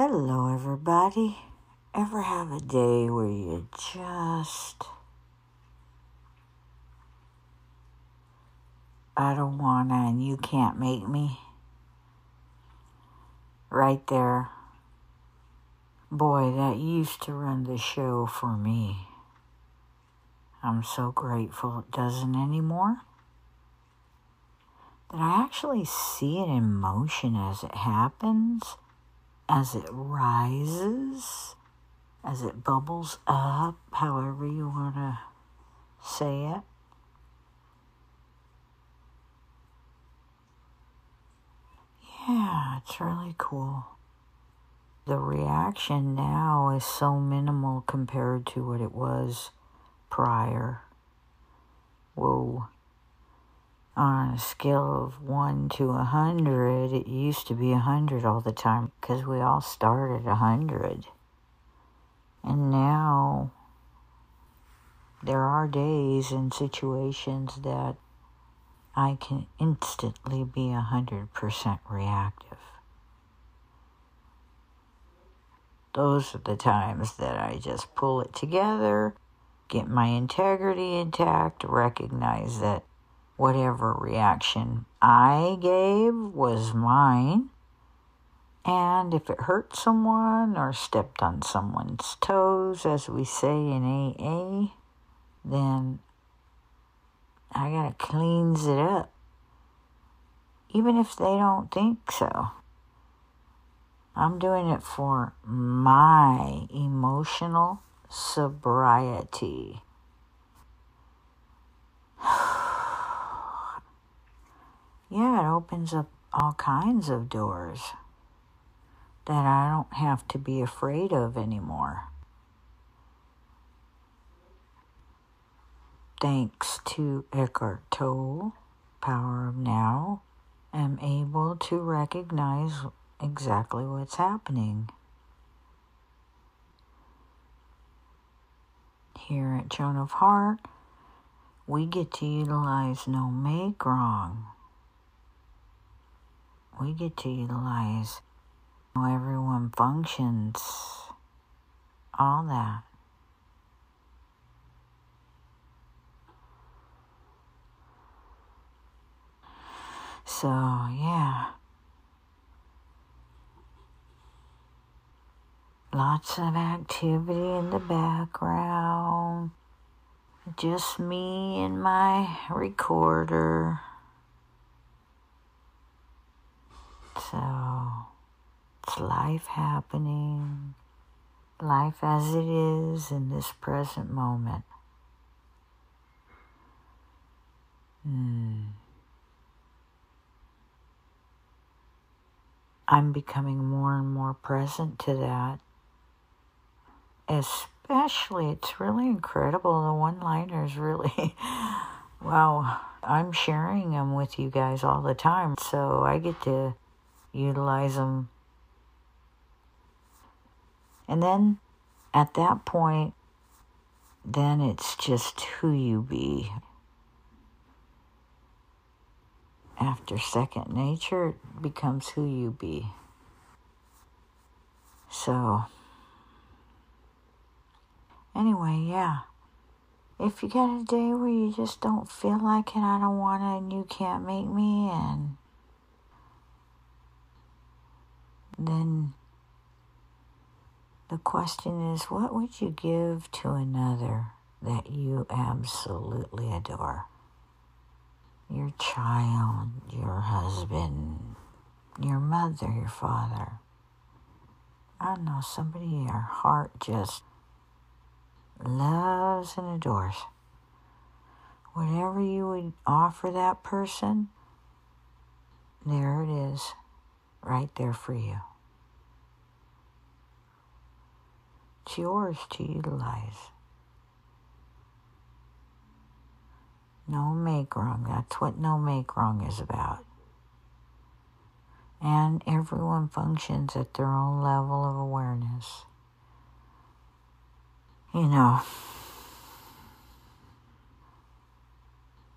Hello, everybody. Ever have a day where you just. I don't wanna and you can't make me? Right there. Boy, that used to run the show for me. I'm so grateful it doesn't anymore. That I actually see it in motion as it happens as it rises, as it bubbles up, however you want to say it. Yeah, it's really cool. The reaction now is so minimal compared to what it was prior. Whoa on a scale of 1 to a 100, it used to be a 100 all the time because we all started a 100. And now there are days and situations that I can instantly be a 100% reactive. Those are the times that I just pull it together, get my integrity intact, recognize that whatever reaction I gave was mine. And if it hurt someone or stepped on someone's toes, as we say in AA, then I gotta cleans it up. Even if they don't think so. I'm doing it for my emotional sobriety. Yeah, it opens up all kinds of doors that I don't have to be afraid of anymore. Thanks to Eckhart Tolle, Power of Now, I'm able to recognize exactly what's happening. Here at Joan of Heart, we get to utilize no make wrong we get to utilize how everyone functions, all that. So, yeah. Lots of activity in the background. Just me and my recorder. So it's life happening, life as it is in this present moment. Hmm. I'm becoming more and more present to that. Especially, it's really incredible. The one liners really, wow, I'm sharing them with you guys all the time. So I get to utilize them. And then at that point, then it's just who you be. After second nature, it becomes who you be. So, anyway, yeah. If you got a day where you just don't feel like it, I don't want to, and you can't make me, and then the question is what would you give to another that you absolutely adore? Your child, your husband, your mother, your father. I know, somebody your heart just loves and adores. Whatever you would offer that person, there it is, right there for you. It's yours to utilize. No make wrong. That's what no make wrong is about. And everyone functions at their own level of awareness. You know.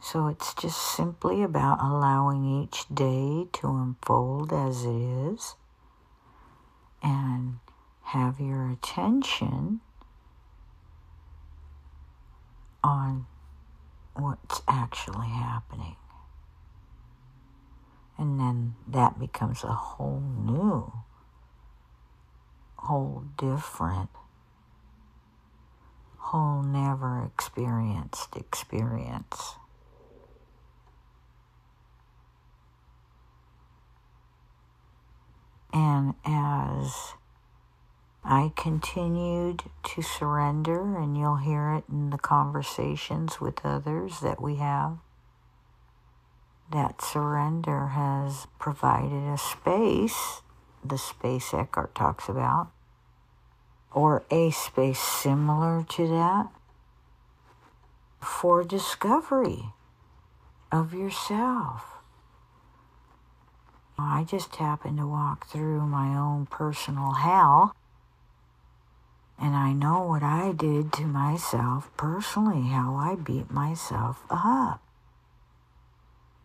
So it's just simply about allowing each day to unfold as it is and have your attention on what's actually happening. And then that becomes a whole new, whole different, whole never experienced experience. And as I continued to surrender, and you'll hear it in the conversations with others that we have. That surrender has provided a space, the space Eckhart talks about, or a space similar to that, for discovery of yourself. I just happened to walk through my own personal hell and I know what I did to myself personally, how I beat myself up.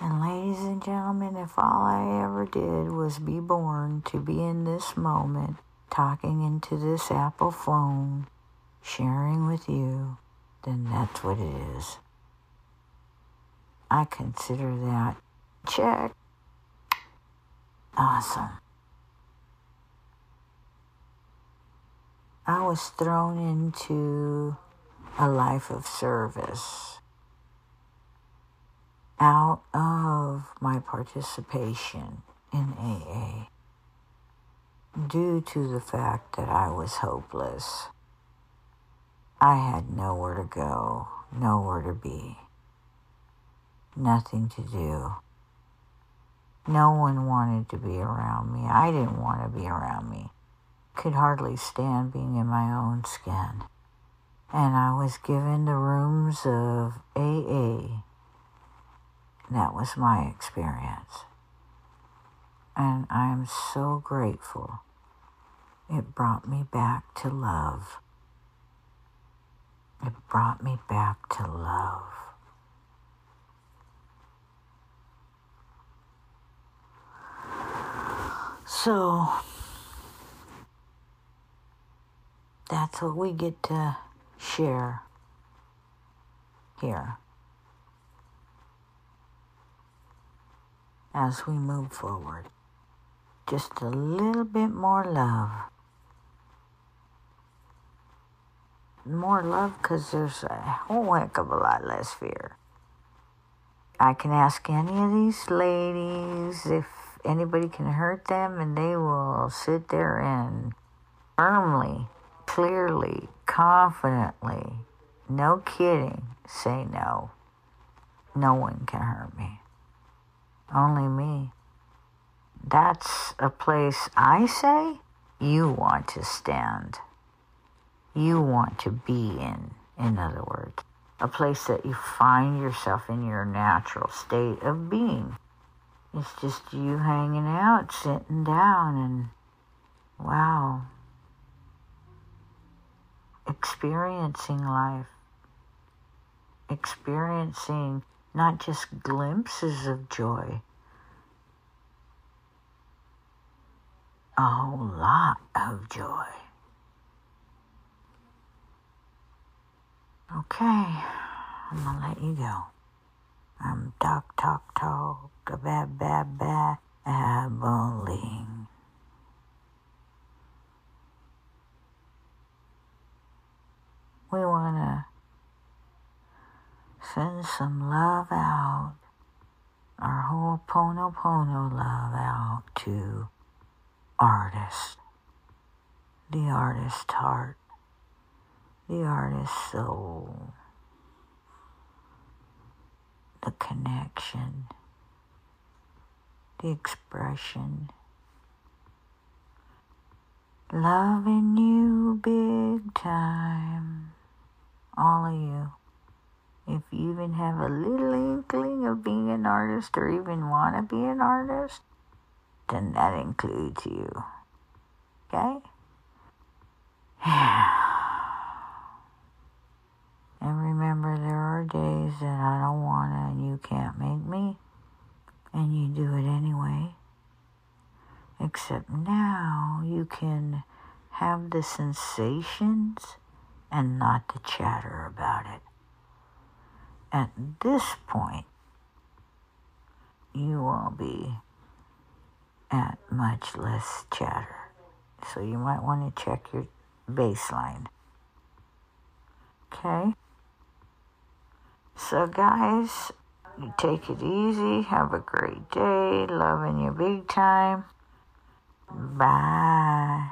And, ladies and gentlemen, if all I ever did was be born to be in this moment, talking into this Apple phone, sharing with you, then that's what it is. I consider that check. Awesome. I was thrown into a life of service out of my participation in AA due to the fact that I was hopeless. I had nowhere to go, nowhere to be, nothing to do. No one wanted to be around me. I didn't want to be around me could hardly stand being in my own skin. And I was given the rooms of AA. That was my experience. And I am so grateful. It brought me back to love. It brought me back to love. So, that's what we get to share here as we move forward. Just a little bit more love. More love because there's a whole heck of a lot less fear. I can ask any of these ladies if anybody can hurt them, and they will sit there and firmly clearly, confidently, no kidding, say no. No one can hurt me. Only me. That's a place I say you want to stand. You want to be in, in other words. A place that you find yourself in your natural state of being. It's just you hanging out, sitting down, and wow, experiencing life, experiencing not just glimpses of joy, a whole lot of joy. Okay, I'm gonna let you go. I'm talk, talk, talk, a bad, bad, bad, we want to send some love out, our Ho'oponopono love out to artist, the artist heart, the artist soul, the connection, the expression. Loving you big time all of you. If you even have a little inkling of being an artist or even want to be an artist, then that includes you. Okay? and remember, there are days that I don't want to and you can't make me, and you do it anyway. Except now you can have the sensations and not to chatter about it. At this point, you will be at much less chatter. So you might want to check your baseline. Okay? So, guys, you take it easy. Have a great day. Loving you big time. Bye.